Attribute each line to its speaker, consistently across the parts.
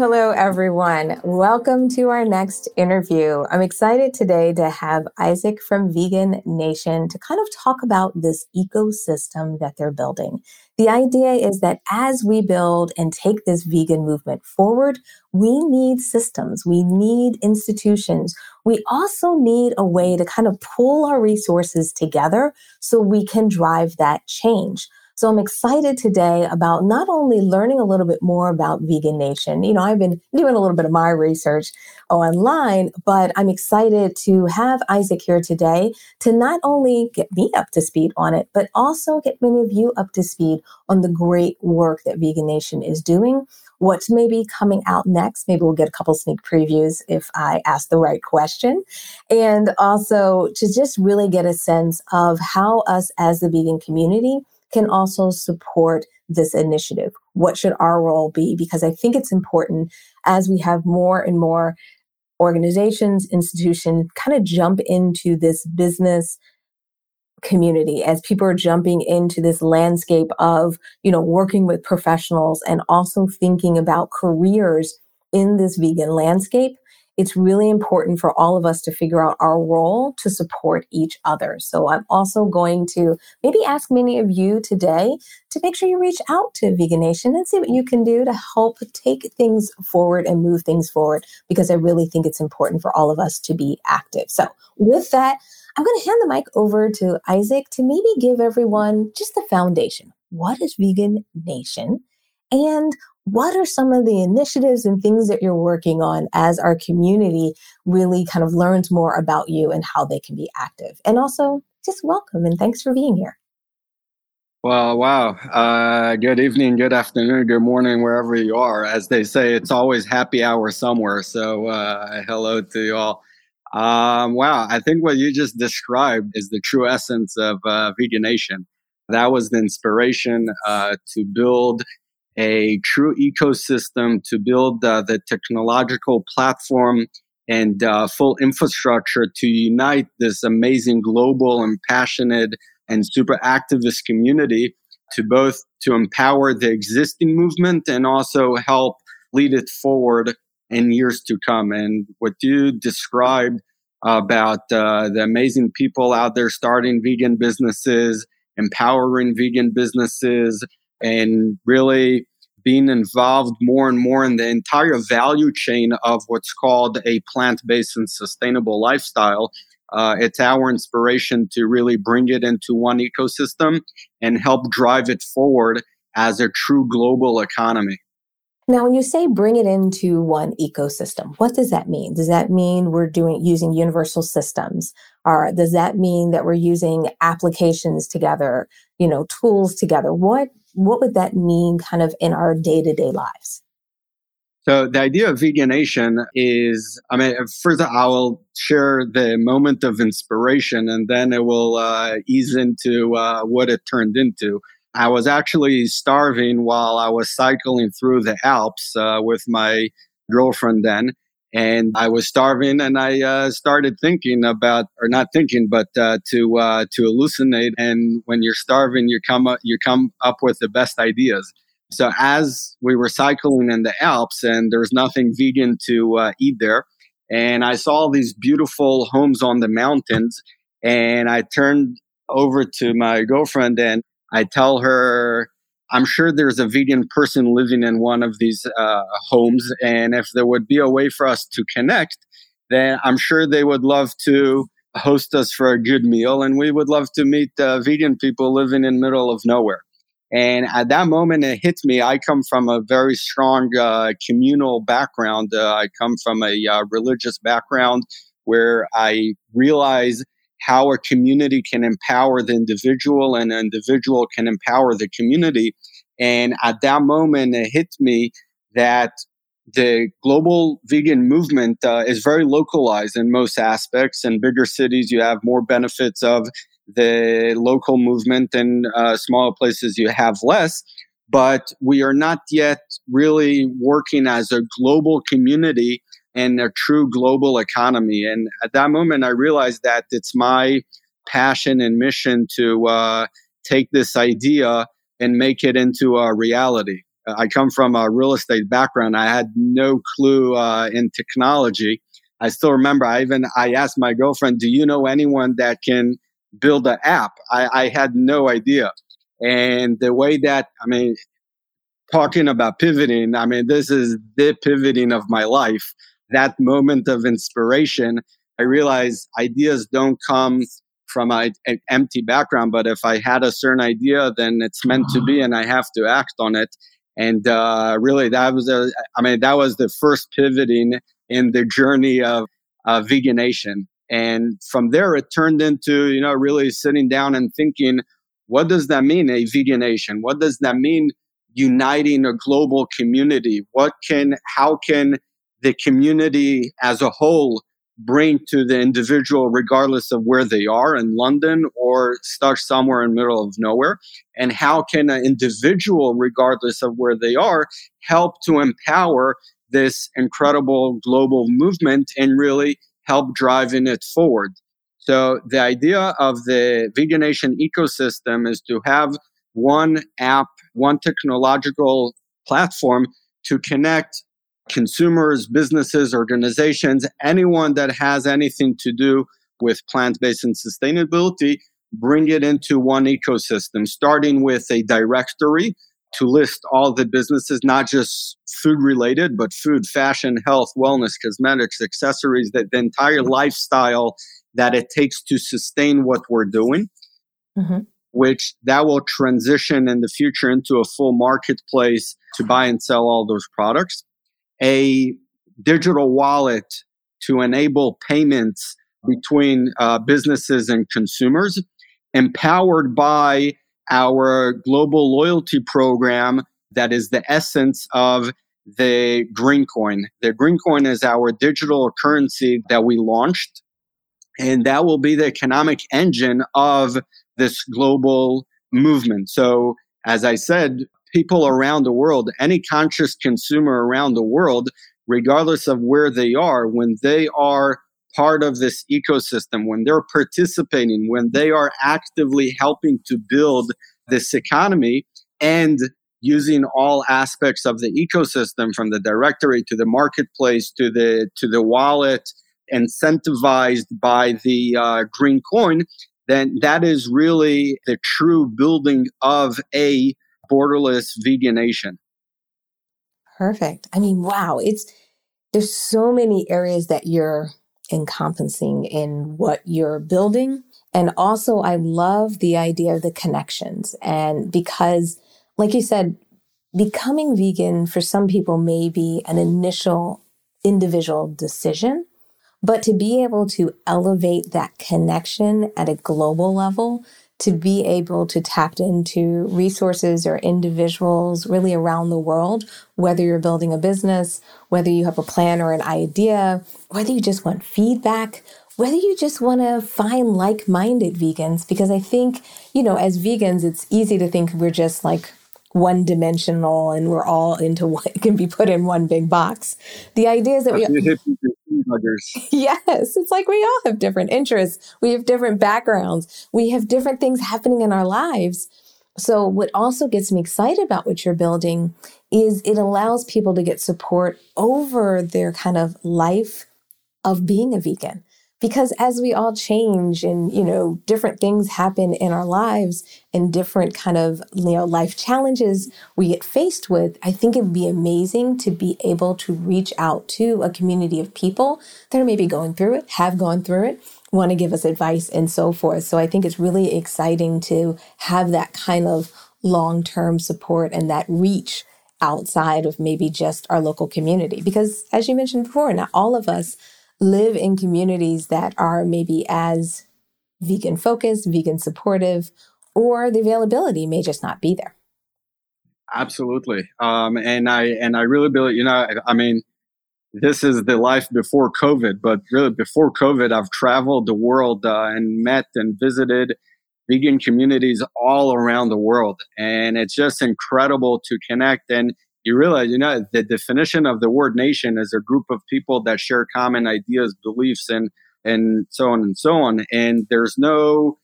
Speaker 1: Hello, everyone. Welcome to our next interview. I'm excited today to have Isaac from Vegan Nation to kind of talk about this ecosystem that they're building. The idea is that as we build and take this vegan movement forward, we need systems, we need institutions. We also need a way to kind of pull our resources together so we can drive that change. So I'm excited today about not only learning a little bit more about Vegan Nation. You know, I've been doing a little bit of my research online, but I'm excited to have Isaac here today to not only get me up to speed on it, but also get many of you up to speed on the great work that Vegan Nation is doing what's maybe coming out next. Maybe we'll get a couple sneak previews if I ask the right question. And also to just really get a sense of how us as the vegan community can also support this initiative. What should our role be? Because I think it's important as we have more and more organizations, institutions kind of jump into this business community as people are jumping into this landscape of, you know, working with professionals and also thinking about careers in this vegan landscape it's really important for all of us to figure out our role to support each other. So I'm also going to maybe ask many of you today to make sure you reach out to Vegan Nation and see what you can do to help take things forward and move things forward because I really think it's important for all of us to be active. So with that, I'm going to hand the mic over to Isaac to maybe give everyone just the foundation. What is Vegan Nation? And what are some of the initiatives and things that you're working on as our community really kind of learns more about you and how they can be active? And also, just welcome and thanks for being here.
Speaker 2: Well, wow. Uh, good evening, good afternoon, good morning, wherever you are. As they say, it's always happy hour somewhere. So, uh, hello to you all. Um, wow, I think what you just described is the true essence of uh, Nation. That was the inspiration uh, to build a true ecosystem to build uh, the technological platform and uh, full infrastructure to unite this amazing global and passionate and super activist community to both to empower the existing movement and also help lead it forward in years to come. And what you described about uh, the amazing people out there starting vegan businesses empowering vegan businesses and really being involved more and more in the entire value chain of what's called a plant based and sustainable lifestyle. Uh, it's our inspiration to really bring it into one ecosystem and help drive it forward as a true global economy.
Speaker 1: Now, when you say bring it into one ecosystem, what does that mean? Does that mean we're doing using universal systems? Or does that mean that we're using applications together, you know, tools together? What what would that mean kind of in our day-to-day lives?
Speaker 2: So the idea of Vegan Nation is, I mean, first I will share the moment of inspiration and then it will uh, ease into uh, what it turned into. I was actually starving while I was cycling through the Alps uh, with my girlfriend then. And I was starving and I uh, started thinking about, or not thinking, but uh, to, uh, to hallucinate. And when you're starving, you come, up, you come up with the best ideas. So as we were cycling in the Alps and there's nothing vegan to uh, eat there, and I saw these beautiful homes on the mountains, and I turned over to my girlfriend and I tell her, I'm sure there's a vegan person living in one of these uh, homes. And if there would be a way for us to connect, then I'm sure they would love to host us for a good meal. And we would love to meet uh, vegan people living in middle of nowhere. And at that moment, it hit me. I come from a very strong uh, communal background. Uh, I come from a uh, religious background where I realize how a community can empower the individual and an individual can empower the community. And at that moment, it hit me that the global vegan movement uh, is very localized in most aspects. In bigger cities, you have more benefits of the local movement, and uh, smaller places, you have less. But we are not yet really working as a global community and a true global economy. And at that moment, I realized that it's my passion and mission to uh, take this idea and make it into a reality. I come from a real estate background. I had no clue uh, in technology. I still remember. I even I asked my girlfriend, "Do you know anyone that can build an app?" I, I had no idea. And the way that I mean, talking about pivoting, I mean, this is the pivoting of my life. That moment of inspiration, I realized ideas don't come from an empty background, but if I had a certain idea, then it's meant to be, and I have to act on it. And uh, really, that was a, I mean, that was the first pivoting in the journey of uh, veganation. And from there, it turned into, you know, really sitting down and thinking, what does that mean, a veganation? What does that mean, uniting a global community? What can, how can the community as a whole bring to the individual regardless of where they are in London or stuck somewhere in the middle of nowhere? And how can an individual, regardless of where they are, help to empower this incredible global movement and really help driving it forward? So the idea of the veganation ecosystem is to have one app, one technological platform to connect consumers, businesses, organizations, anyone that has anything to do with plant based and sustainability, bring it into one ecosystem, starting with a directory to list all the businesses, not just food related, but food, fashion, health, wellness, cosmetics, accessories, that the entire lifestyle that it takes to sustain what we're doing. Mm-hmm. Which that will transition in the future into a full marketplace to buy and sell all those products a digital wallet to enable payments between uh, businesses and consumers, empowered by our global loyalty program that is the essence of the green coin. The green coin is our digital currency that we launched, and that will be the economic engine of this global movement. So, as I said, people around the world, any conscious consumer around the world, regardless of where they are, when they are part of this ecosystem, when they're participating, when they are actively helping to build this economy and using all aspects of the ecosystem from the directory to the marketplace to the to the wallet incentivized by the uh, green coin then that is really the true building of a borderless vegan nation.
Speaker 1: Perfect. I mean, wow, it's there's so many areas that you're encompassing in what you're building. And also I love the idea of the connections. And because, like you said, becoming vegan for some people may be an initial individual decision, but to be able to elevate that connection at a global level to be able to tap into resources or individuals really around the world, whether you're building a business, whether you have a plan or an idea, whether you just want feedback, whether you just want to find like minded vegans. Because I think, you know, as vegans, it's easy to think we're just like one dimensional and we're all into what can be put in one big box. The idea is that we Yes, it's like we all have different interests. We have different backgrounds. We have different things happening in our lives. So what also gets me excited about what you're building is it allows people to get support over their kind of life of being a vegan because as we all change and you know different things happen in our lives and different kind of you know life challenges we get faced with i think it'd be amazing to be able to reach out to a community of people that are maybe going through it have gone through it want to give us advice and so forth. So i think it's really exciting to have that kind of long-term support and that reach outside of maybe just our local community. Because as you mentioned before not all of us live in communities that are maybe as vegan focused, vegan supportive, or the availability may just not be there.
Speaker 2: Absolutely. Um, and I and I really believe, you know, I, I mean, this is the life before COVID, but really before COVID, I've traveled the world uh, and met and visited vegan communities all around the world. And it's just incredible to connect. And you realize, you know, the definition of the word nation is a group of people that share common ideas, beliefs, and and so on and so on. And there's no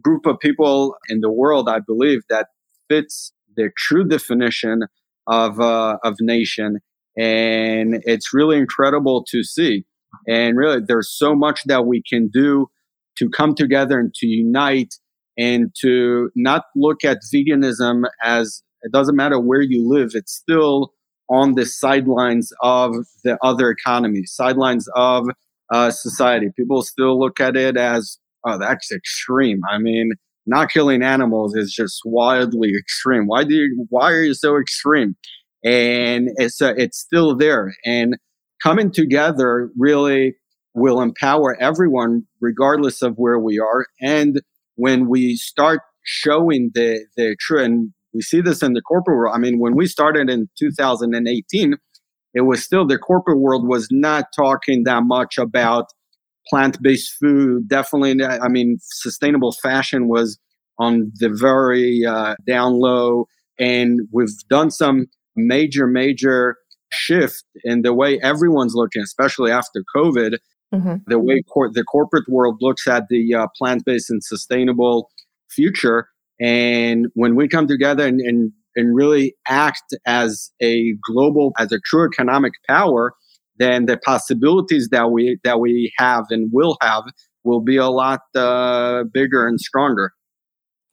Speaker 2: group of people in the world, I believe, that fits the true definition of uh, of nation. And it's really incredible to see. And really, there's so much that we can do to come together and to unite and to not look at veganism as it doesn't matter where you live, it's still on the sidelines of the other economy, sidelines of uh, society. People still look at it as, oh, that's extreme. I mean, not killing animals is just wildly extreme. Why do you, why are you so extreme? And it's uh, it's still there. And coming together really will empower everyone, regardless of where we are. And when we start showing the the true and we see this in the corporate world. I mean, when we started in 2018, it was still the corporate world was not talking that much about plant-based food. Definitely, I mean, sustainable fashion was on the very uh, down low, and we've done some major, major shift in the way everyone's looking, especially after COVID. Mm-hmm. The way cor- the corporate world looks at the uh, plant based and sustainable future. And when we come together and, and, and really act as a global, as a true economic power, then the possibilities that we that we have and will have will be a lot uh, bigger and stronger.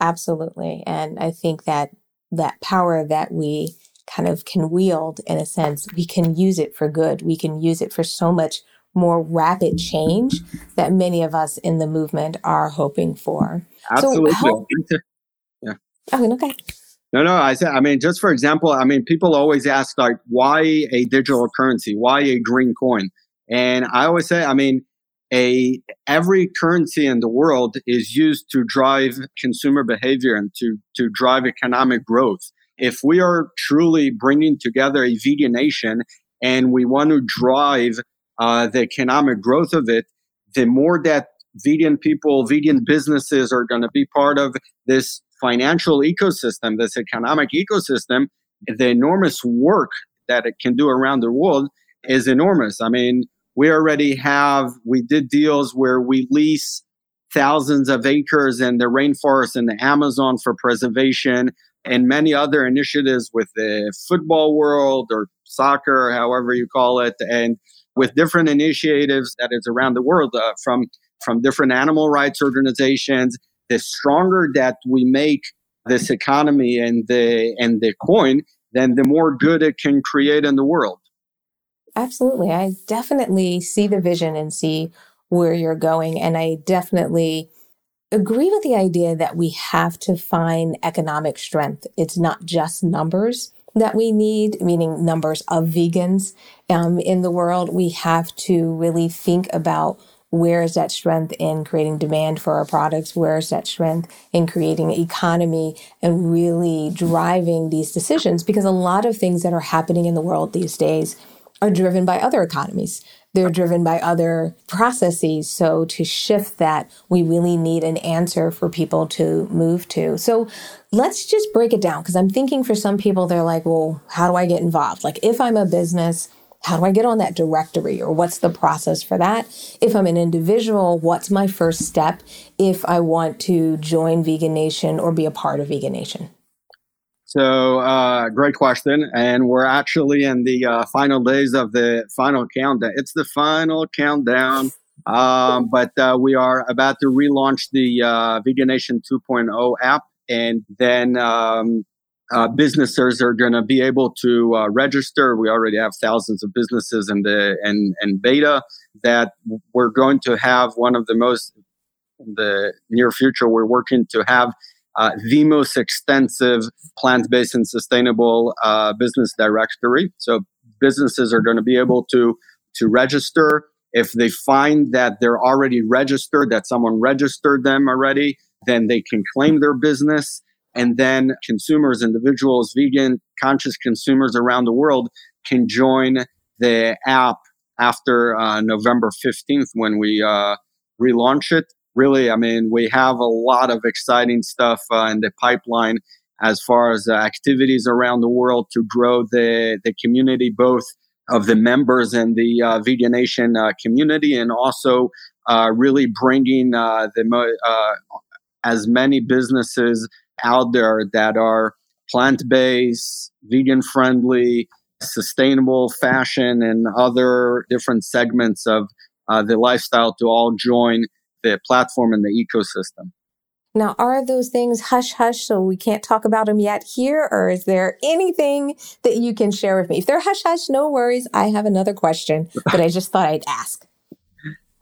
Speaker 1: Absolutely, and I think that that power that we kind of can wield, in a sense, we can use it for good. We can use it for so much more rapid change that many of us in the movement are hoping for.
Speaker 2: Absolutely. So
Speaker 1: yeah. Okay, okay.
Speaker 2: No, no. I said, I mean, just for example, I mean, people always ask like, why a digital currency? Why a green coin? And I always say, I mean, a every currency in the world is used to drive consumer behavior and to to drive economic growth. If we are truly bringing together a vegan nation and we want to drive uh, the economic growth of it, the more that vegan people, vegan businesses are going to be part of this financial ecosystem, this economic ecosystem, the enormous work that it can do around the world is enormous. I mean, we already have, we did deals where we lease thousands of acres in the rainforest in the Amazon for preservation and many other initiatives with the football world or soccer, however you call it. And with different initiatives that is around the world uh, from from different animal rights organizations. The stronger that we make this economy and the and the coin, then the more good it can create in the world.
Speaker 1: Absolutely. I definitely see the vision and see where you're going. And I definitely agree with the idea that we have to find economic strength. It's not just numbers that we need, meaning numbers of vegans um, in the world. We have to really think about where is that strength in creating demand for our products? Where is that strength in creating economy and really driving these decisions? Because a lot of things that are happening in the world these days are driven by other economies. They're driven by other processes. So to shift that, we really need an answer for people to move to. So let's just break it down because I'm thinking for some people, they're like, well, how do I get involved? Like if I'm a business, how do I get on that directory or what's the process for that? If I'm an individual, what's my first step if I want to join Vegan Nation or be a part of Vegan Nation?
Speaker 2: So, uh, great question. And we're actually in the uh, final days of the final countdown. It's the final countdown. Um, but uh, we are about to relaunch the uh, Vegan Nation 2.0 app. And then um, uh, businesses are going to be able to uh, register. We already have thousands of businesses in the and and beta that we're going to have one of the most in the near future. We're working to have uh, the most extensive plant-based and sustainable uh, business directory. So businesses are going to be able to to register. If they find that they're already registered, that someone registered them already, then they can claim their business And then consumers, individuals, vegan conscious consumers around the world can join the app after uh, November 15th when we uh, relaunch it. Really, I mean, we have a lot of exciting stuff uh, in the pipeline as far as activities around the world to grow the, the community, both of the members and the uh, Vegan Nation uh, community, and also uh, really bringing uh, the uh, as many businesses out there that are plant based, vegan friendly, sustainable fashion, and other different segments of uh, the lifestyle to all join the platform and the ecosystem.
Speaker 1: Now, are those things hush hush so we can't talk about them yet here? Or is there anything that you can share with me? If they're hush hush, no worries. I have another question, but I just thought I'd ask.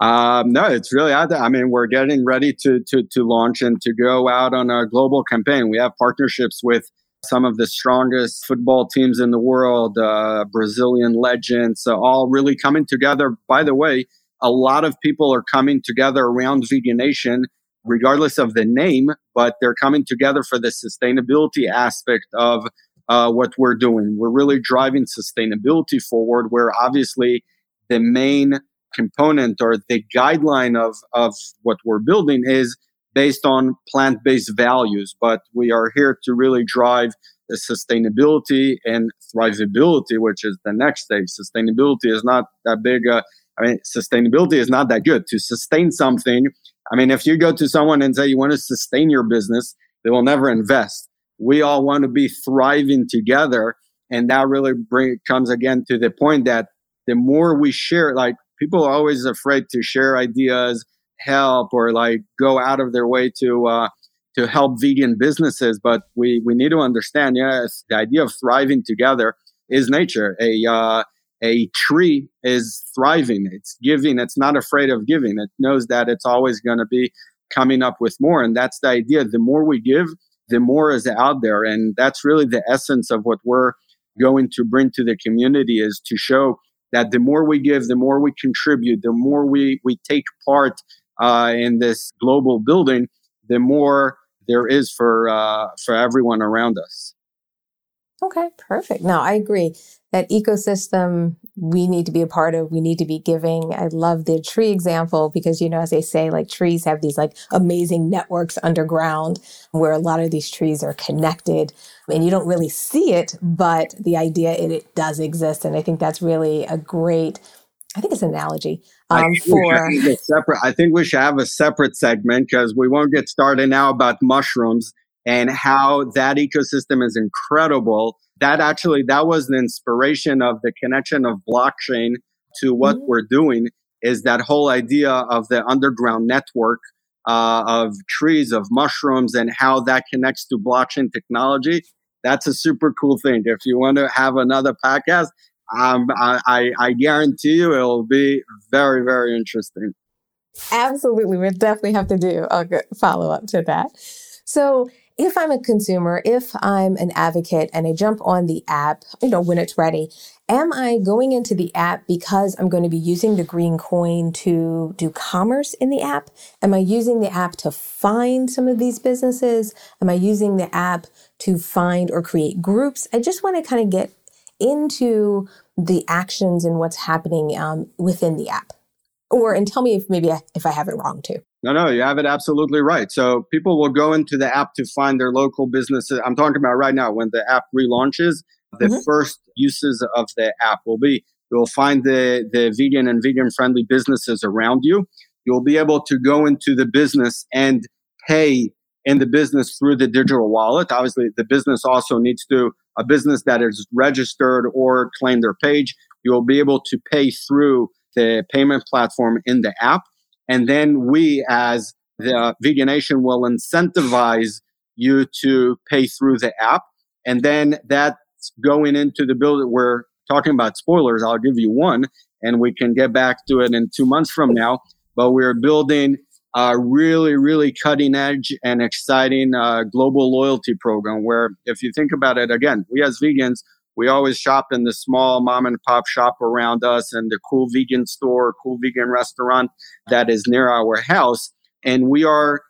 Speaker 2: Um, no, it's really out there. I mean, we're getting ready to, to, to launch and to go out on a global campaign. We have partnerships with some of the strongest football teams in the world, uh, Brazilian legends, uh, all really coming together. By the way, a lot of people are coming together around Vegan Nation regardless of the name, but they're coming together for the sustainability aspect of uh, what we're doing. We're really driving sustainability forward, where obviously the main component or the guideline of, of what we're building is based on plant based values. But we are here to really drive the sustainability and thrivability, which is the next stage. Sustainability is not that big. Uh, I mean, sustainability is not that good. To sustain something, I mean, if you go to someone and say you want to sustain your business, they will never invest. We all want to be thriving together. And that really bring, comes again to the point that the more we share, like people are always afraid to share ideas, help, or like go out of their way to, uh, to help vegan businesses. But we, we need to understand, yes, the idea of thriving together is nature. A, uh, a tree is thriving. It's giving. It's not afraid of giving. It knows that it's always going to be coming up with more. And that's the idea. The more we give, the more is out there. And that's really the essence of what we're going to bring to the community is to show that the more we give, the more we contribute, the more we, we take part uh, in this global building, the more there is for uh, for everyone around us.
Speaker 1: Okay, perfect. No, I agree. That ecosystem we need to be a part of, we need to be giving. I love the tree example because, you know, as they say, like trees have these like amazing networks underground where a lot of these trees are connected and you don't really see it, but the idea it, it does exist. And I think that's really a great I think it's an analogy um, for
Speaker 2: separate. I think we should have a separate segment because we won't get started now about mushrooms and how that ecosystem is incredible. That actually, that was the inspiration of the connection of blockchain to what mm-hmm. we're doing is that whole idea of the underground network uh, of trees, of mushrooms, and how that connects to blockchain technology. That's a super cool thing. If you want to have another podcast, um, I, I guarantee you it'll be very, very interesting.
Speaker 1: Absolutely. We'll definitely have to do a follow up to that. So, if I'm a consumer, if I'm an advocate and I jump on the app, you know, when it's ready, am I going into the app because I'm going to be using the green coin to do commerce in the app? Am I using the app to find some of these businesses? Am I using the app to find or create groups? I just want to kind of get into the actions and what's happening um, within the app. Or, and tell me if maybe I, if I have it wrong too.
Speaker 2: No, no, you have it absolutely right. So people will go into the app to find their local businesses. I'm talking about right now when the app relaunches, the mm-hmm. first uses of the app will be you'll find the, the vegan and vegan friendly businesses around you. You'll be able to go into the business and pay in the business through the digital wallet. Obviously, the business also needs to, a business that is registered or claim their page, you'll be able to pay through the payment platform in the app. And then we, as the Vegan Nation, will incentivize you to pay through the app. And then that's going into the build. We're talking about spoilers. I'll give you one, and we can get back to it in two months from now. But we're building a really, really cutting edge and exciting uh, global loyalty program where, if you think about it, again, we as vegans, we always shop in the small mom and pop shop around us and the cool vegan store, cool vegan restaurant that is near our house. And we are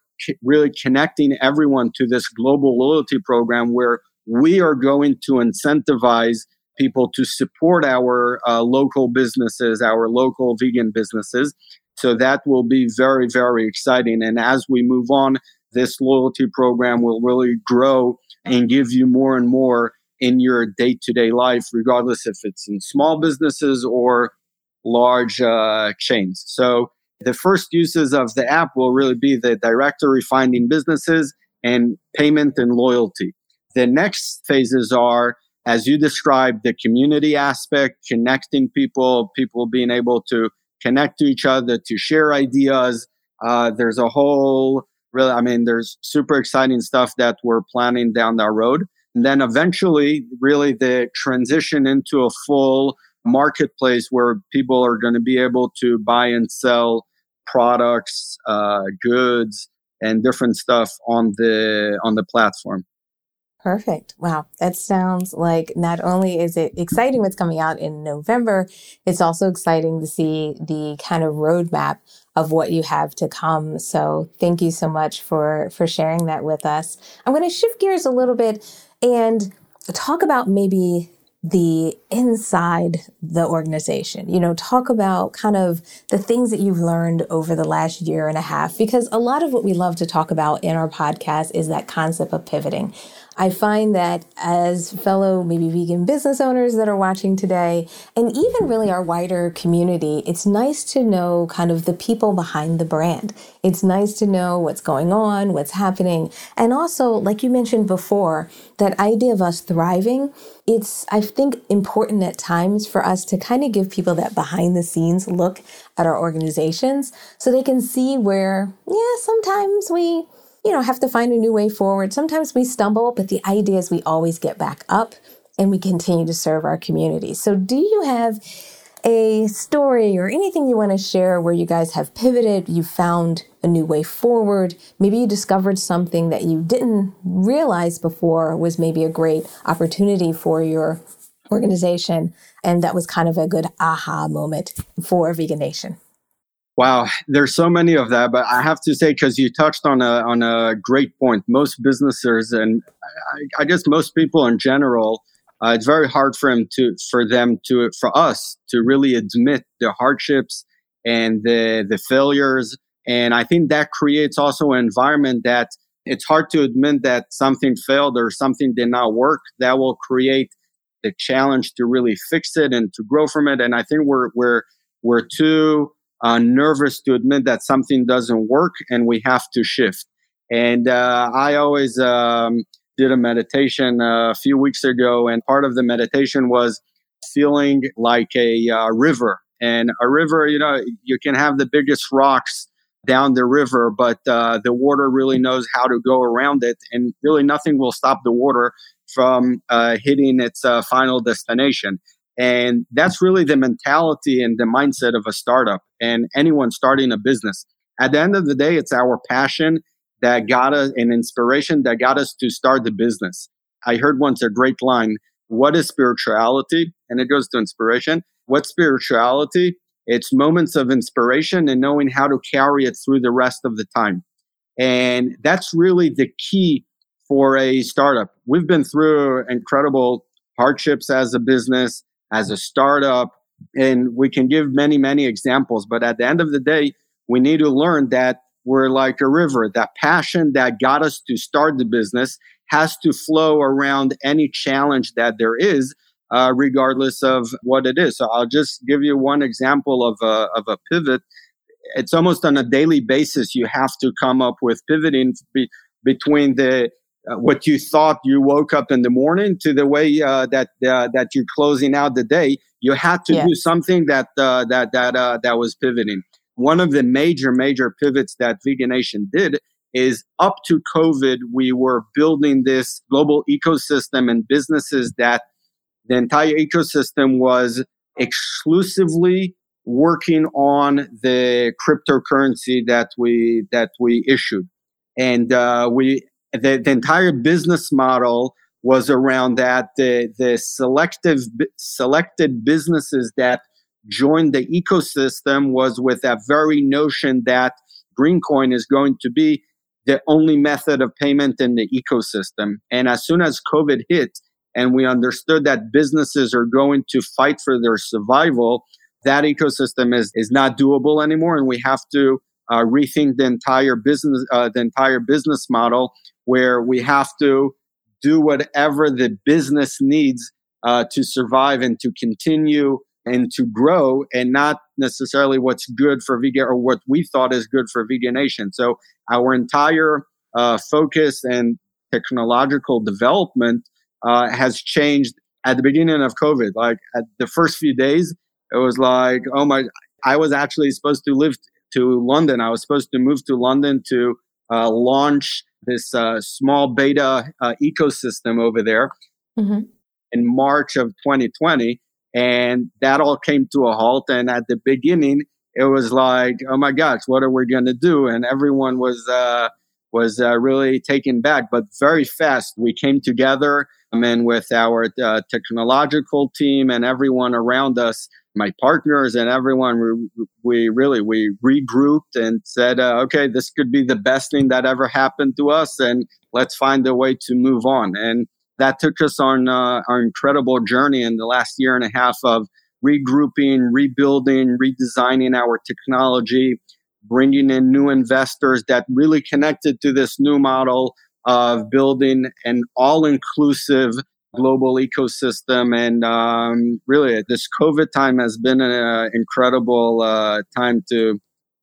Speaker 2: really connecting everyone to this global loyalty program where we are going to incentivize people to support our uh, local businesses, our local vegan businesses. So that will be very, very exciting. And as we move on, this loyalty program will really grow and give you more and more in your day to day life, regardless if it's in small businesses or large uh, chains. So the first uses of the app will really be the directory finding businesses and payment and loyalty. The next phases are, as you described, the community aspect, connecting people, people being able to connect to each other, to share ideas. Uh, there's a whole, really, I mean, there's super exciting stuff that we're planning down that road. And then eventually, really, the transition into a full marketplace where people are going to be able to buy and sell products, uh, goods, and different stuff on the on the platform.
Speaker 1: Perfect. Wow. That sounds like not only is it exciting what's coming out in November, it's also exciting to see the kind of roadmap of what you have to come. So thank you so much for, for sharing that with us. I'm going to shift gears a little bit and talk about maybe the inside the organization. You know, talk about kind of the things that you've learned over the last year and a half, because a lot of what we love to talk about in our podcast is that concept of pivoting. I find that as fellow maybe vegan business owners that are watching today, and even really our wider community, it's nice to know kind of the people behind the brand. It's nice to know what's going on, what's happening. And also, like you mentioned before, that idea of us thriving, it's, I think, important at times for us to kind of give people that behind the scenes look at our organizations so they can see where, yeah, sometimes we you know, have to find a new way forward. Sometimes we stumble, but the idea is we always get back up and we continue to serve our community. So, do you have a story or anything you want to share where you guys have pivoted, you found a new way forward, maybe you discovered something that you didn't realize before was maybe a great opportunity for your organization, and that was kind of a good aha moment for Vegan Nation?
Speaker 2: Wow, there's so many of that, but I have to say because you touched on a on a great point. Most businesses and I, I guess most people in general, uh, it's very hard for them to for them to for us to really admit the hardships and the the failures. And I think that creates also an environment that it's hard to admit that something failed or something did not work. That will create the challenge to really fix it and to grow from it. And I think we're we're we're too uh, nervous to admit that something doesn't work and we have to shift. And uh, I always um, did a meditation uh, a few weeks ago, and part of the meditation was feeling like a uh, river. And a river, you know, you can have the biggest rocks down the river, but uh, the water really knows how to go around it, and really nothing will stop the water from uh, hitting its final destination. And that's really the mentality and the mindset of a startup and anyone starting a business. At the end of the day, it's our passion that got us an inspiration that got us to start the business. I heard once a great line What is spirituality? And it goes to inspiration. What's spirituality? It's moments of inspiration and knowing how to carry it through the rest of the time. And that's really the key for a startup. We've been through incredible hardships as a business as a startup. And we can give many, many examples. But at the end of the day, we need to learn that we're like a river. That passion that got us to start the business has to flow around any challenge that there is, uh, regardless of what it is. So I'll just give you one example of a, of a pivot. It's almost on a daily basis. You have to come up with pivoting be, between the uh, what you thought you woke up in the morning to the way uh, that uh, that you're closing out the day. You had to do something that uh, that that uh, that was pivoting. One of the major major pivots that Vegan Nation did is up to COVID, we were building this global ecosystem and businesses that the entire ecosystem was exclusively working on the cryptocurrency that we that we issued and uh, we the, the entire business model was around that. The, the selective, selected businesses that joined the ecosystem was with that very notion that Greencoin is going to be the only method of payment in the ecosystem. And as soon as COVID hit and we understood that businesses are going to fight for their survival, that ecosystem is, is not doable anymore. And we have to uh, rethink the entire business, uh, the entire business model where we have to do whatever the business needs uh, to survive and to continue and to grow and not necessarily what's good for vegan or what we thought is good for vegan nation. So our entire uh, focus and technological development uh, has changed at the beginning of covid. Like at the first few days it was like oh my i was actually supposed to live to london. I was supposed to move to london to uh, launch this uh, small beta uh, ecosystem over there mm-hmm. in march of 2020 and that all came to a halt. And at the beginning, it was like, oh my gosh, what are we going to do? And everyone was, uh, was uh, really taken back. But very fast, we came together. Mean, with our uh, technological team and everyone around us, my partners and everyone, we, we really we regrouped and said, uh, okay, this could be the best thing that ever happened to us, and let's find a way to move on. And that took us on uh, our incredible journey in the last year and a half of regrouping, rebuilding, redesigning our technology, bringing in new investors that really connected to this new model of building an all inclusive global ecosystem. And um, really, this COVID time has been an incredible uh, time to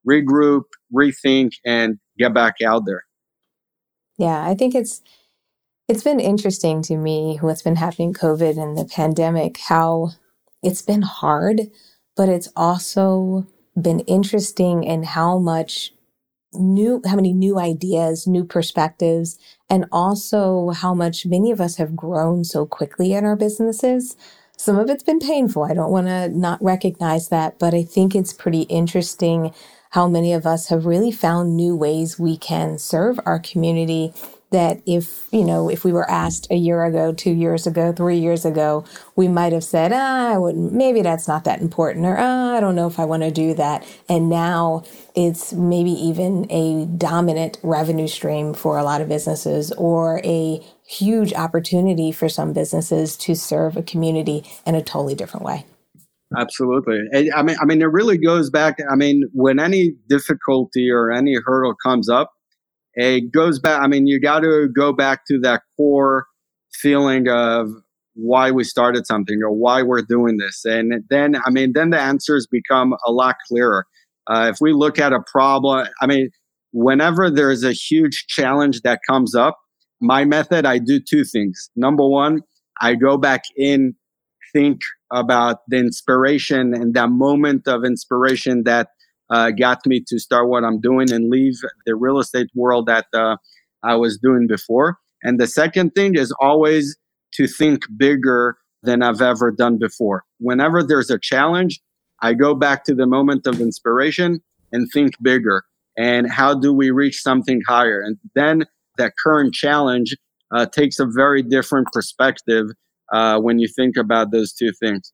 Speaker 2: regroup, rethink, and get back out there.
Speaker 1: Yeah, I think it's it's been interesting to me what's been happening COVID and the pandemic, how it's been hard, but it's also been interesting in how much new, how many new ideas, new perspectives, and also how much many of us have grown so quickly in our businesses. Some of it's been painful. I don't want to not recognize that, but I think it's pretty interesting how many of us have really found new ways we can serve our community that if, you know, if we were asked a year ago, two years ago, three years ago, we might have said, ah, I wouldn't, maybe that's not that important, or ah, I don't know if I want to do that. And now it's maybe even a dominant revenue stream for a lot of businesses or a huge opportunity for some businesses to serve a community in a totally different way.
Speaker 2: Absolutely. I mean, I mean, it really goes back. I mean, when any difficulty or any hurdle comes up, it goes back. I mean, you got to go back to that core feeling of why we started something or why we're doing this. And then, I mean, then the answers become a lot clearer. Uh, if we look at a problem, I mean, whenever there's a huge challenge that comes up, my method, I do two things. Number one, I go back in, think about the inspiration and that moment of inspiration that uh, got me to start what I'm doing and leave the real estate world that uh, I was doing before. And the second thing is always to think bigger than I've ever done before. Whenever there's a challenge, I go back to the moment of inspiration and think bigger. And how do we reach something higher? And then that current challenge uh, takes a very different perspective uh, when you think about those two things.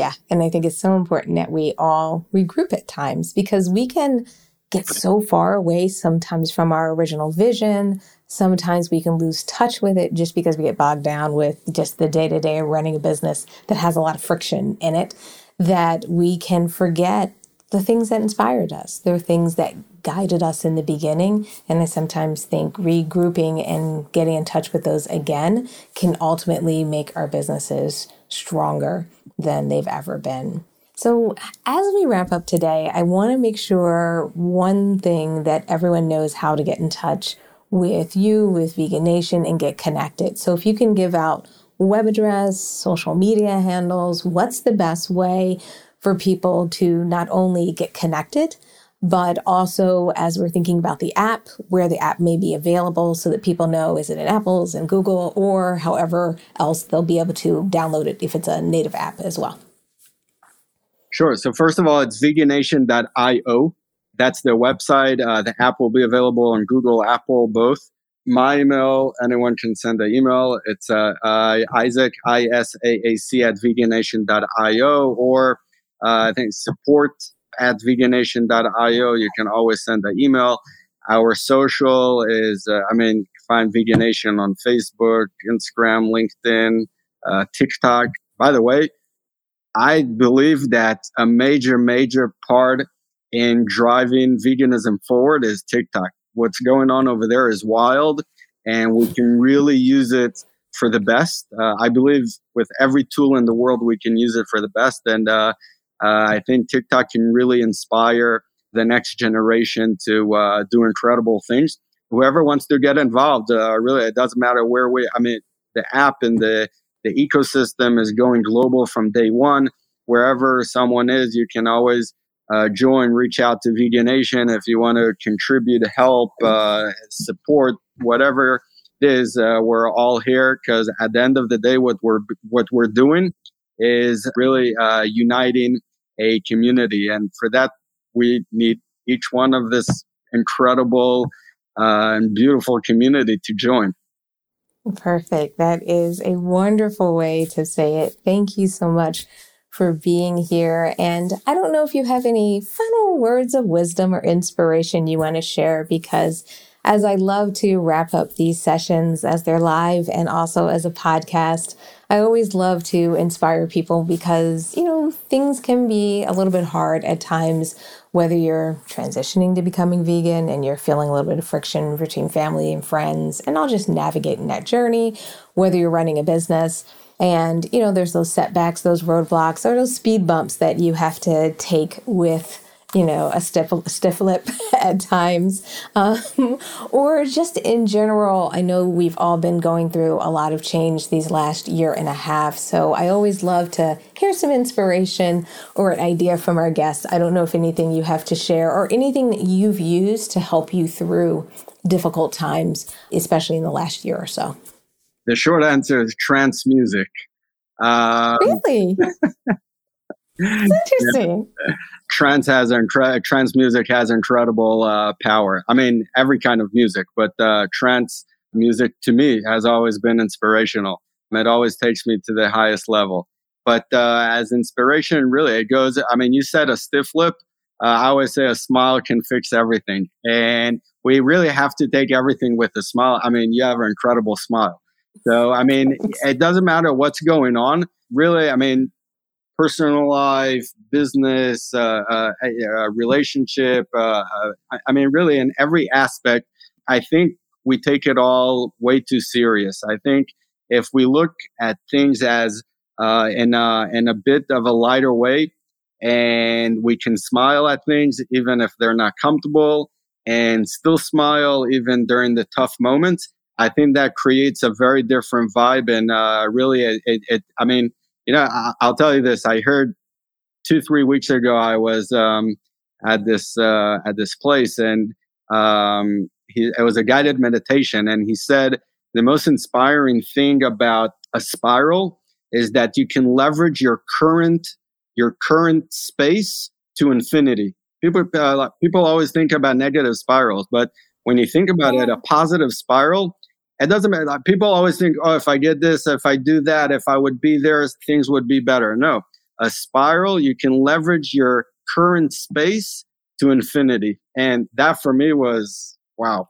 Speaker 1: Yeah. And I think it's so important that we all regroup at times because we can get so far away sometimes from our original vision. Sometimes we can lose touch with it just because we get bogged down with just the day to day running a business that has a lot of friction in it, that we can forget the things that inspired us. There are things that guided us in the beginning. And I sometimes think regrouping and getting in touch with those again can ultimately make our businesses stronger than they've ever been. So, as we wrap up today, I want to make sure one thing that everyone knows how to get in touch with you, with Vegan Nation, and get connected. So, if you can give out web address, social media handles, what's the best way for people to not only get connected, but also as we're thinking about the app, where the app may be available so that people know is it in Apple's and Google or however else they'll be able to download it if it's a native app as well.
Speaker 2: Sure. So first of all, it's veganation.io. That's their website. Uh, the app will be available on Google, Apple, both. My email, anyone can send an email. It's uh, uh, Isaac, I-S-A-A-C at veganation.io or uh, I think support at veganation.io. You can always send an email. our social is, uh, I mean, find Veganation on Facebook, Instagram, LinkedIn, uh, TikTok. By the way, I believe that a major, major part in driving veganism forward is TikTok. What's going on over there is wild, and we can really use it for the best. Uh, I believe with every tool in the world, we can use it for the best. And uh, uh, I think TikTok can really inspire the next generation to uh, do incredible things. Whoever wants to get involved, uh, really, it doesn't matter where we. I mean, the app and the the ecosystem is going global from day one. Wherever someone is, you can always uh, join, reach out to Vegan Nation if you want to contribute, help, uh, support, whatever it is. Uh, we're all here because at the end of the day, what we're what we're doing is really uh, uniting a community, and for that, we need each one of this incredible uh, and beautiful community to join.
Speaker 1: Perfect. That is a wonderful way to say it. Thank you so much for being here. And I don't know if you have any final words of wisdom or inspiration you want to share because as I love to wrap up these sessions as they're live and also as a podcast, I always love to inspire people because, you know, things can be a little bit hard at times, whether you're transitioning to becoming vegan and you're feeling a little bit of friction between family and friends, and I'll just navigating that journey, whether you're running a business. And, you know, there's those setbacks, those roadblocks, or those speed bumps that you have to take with you know, a stiff, stiff lip at times, um, or just in general. I know we've all been going through a lot of change these last year and a half. So I always love to hear some inspiration or an idea from our guests. I don't know if anything you have to share or anything that you've used to help you through difficult times, especially in the last year or so.
Speaker 2: The short answer is trance music.
Speaker 1: Um, really? interesting.
Speaker 2: Yeah. Trance has incre- trance music has incredible uh, power. I mean, every kind of music, but uh, trance music to me has always been inspirational. It always takes me to the highest level. But uh, as inspiration, really, it goes. I mean, you said a stiff lip. Uh, I always say a smile can fix everything, and we really have to take everything with a smile. I mean, you have an incredible smile. So, I mean, it doesn't matter what's going on. Really, I mean, personal life, business, uh, uh, uh relationship. Uh, uh, I mean, really, in every aspect, I think we take it all way too serious. I think if we look at things as in a, in a bit of a lighter way, and we can smile at things even if they're not comfortable, and still smile even during the tough moments. I think that creates a very different vibe, and really, it, it, it I mean you know, I, will tell you this. I heard two, three weeks ago, I was um, at this uh, at this place, and um, he, it was a guided meditation, and he said the most inspiring thing about a spiral is that you can leverage your current your current space to infinity. People uh, people always think about negative spirals, but when you think about it, a positive spiral it doesn't matter. People always think, oh, if I get this, if I do that, if I would be there, things would be better. No, a spiral, you can leverage your current space to infinity. And that for me was wow.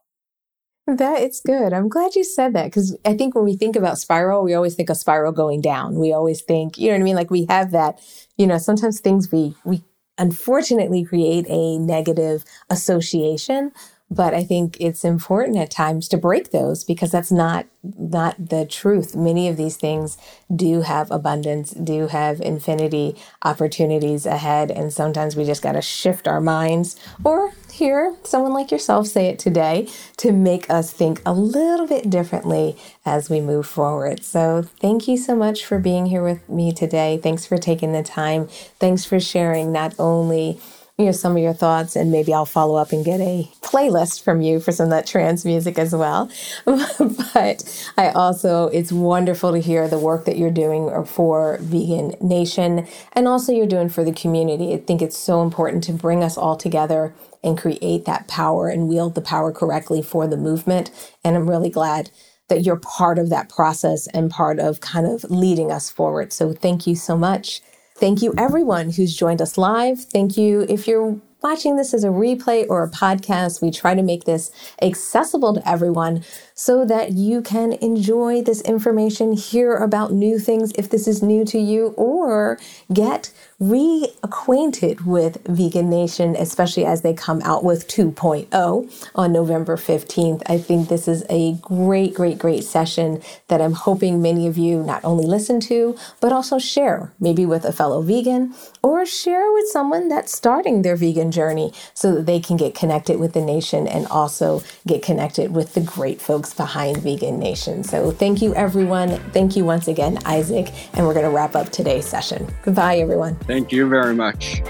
Speaker 1: That it's good. I'm glad you said that because I think when we think about spiral, we always think of spiral going down. We always think, you know what I mean? Like we have that, you know, sometimes things we, we unfortunately create a negative association but I think it's important at times to break those because that's not not the truth. Many of these things do have abundance, do have infinity opportunities ahead, and sometimes we just got to shift our minds or hear someone like yourself say it today to make us think a little bit differently as we move forward. So, thank you so much for being here with me today. Thanks for taking the time. Thanks for sharing not only you know some of your thoughts and maybe I'll follow up and get a playlist from you for some of that trance music as well. but I also it's wonderful to hear the work that you're doing for Vegan Nation and also you're doing for the community. I think it's so important to bring us all together and create that power and wield the power correctly for the movement and I'm really glad that you're part of that process and part of kind of leading us forward. So thank you so much. Thank you, everyone who's joined us live. Thank you if you're watching this as a replay or a podcast, we try to make this accessible to everyone so that you can enjoy this information, hear about new things if this is new to you, or get reacquainted with Vegan Nation, especially as they come out with 2.0 on November 15th. I think this is a great, great, great session that I'm hoping many of you not only listen to, but also share, maybe with a fellow vegan or share with someone that's starting their vegan journey so that they can get connected with the nation and also get connected with the great folks behind Vegan Nation. So thank you, everyone. Thank you once again, Isaac. And we're going to wrap up today's session. Goodbye, everyone.
Speaker 2: Thank you very much.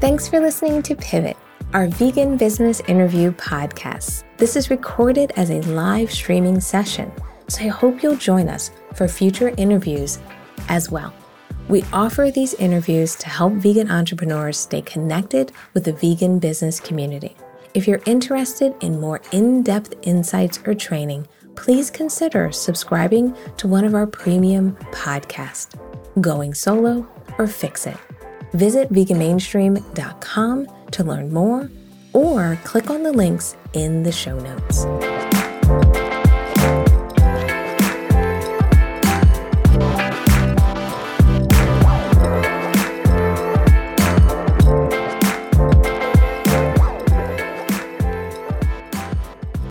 Speaker 1: Thanks for listening to Pivot, our vegan business interview podcast. This is recorded as a live streaming session, so I hope you'll join us for future interviews as well. We offer these interviews to help vegan entrepreneurs stay connected with the vegan business community. If you're interested in more in depth insights or training, please consider subscribing to one of our premium podcasts, Going Solo or Fix It. Visit veganmainstream.com to learn more or click on the links in the show notes.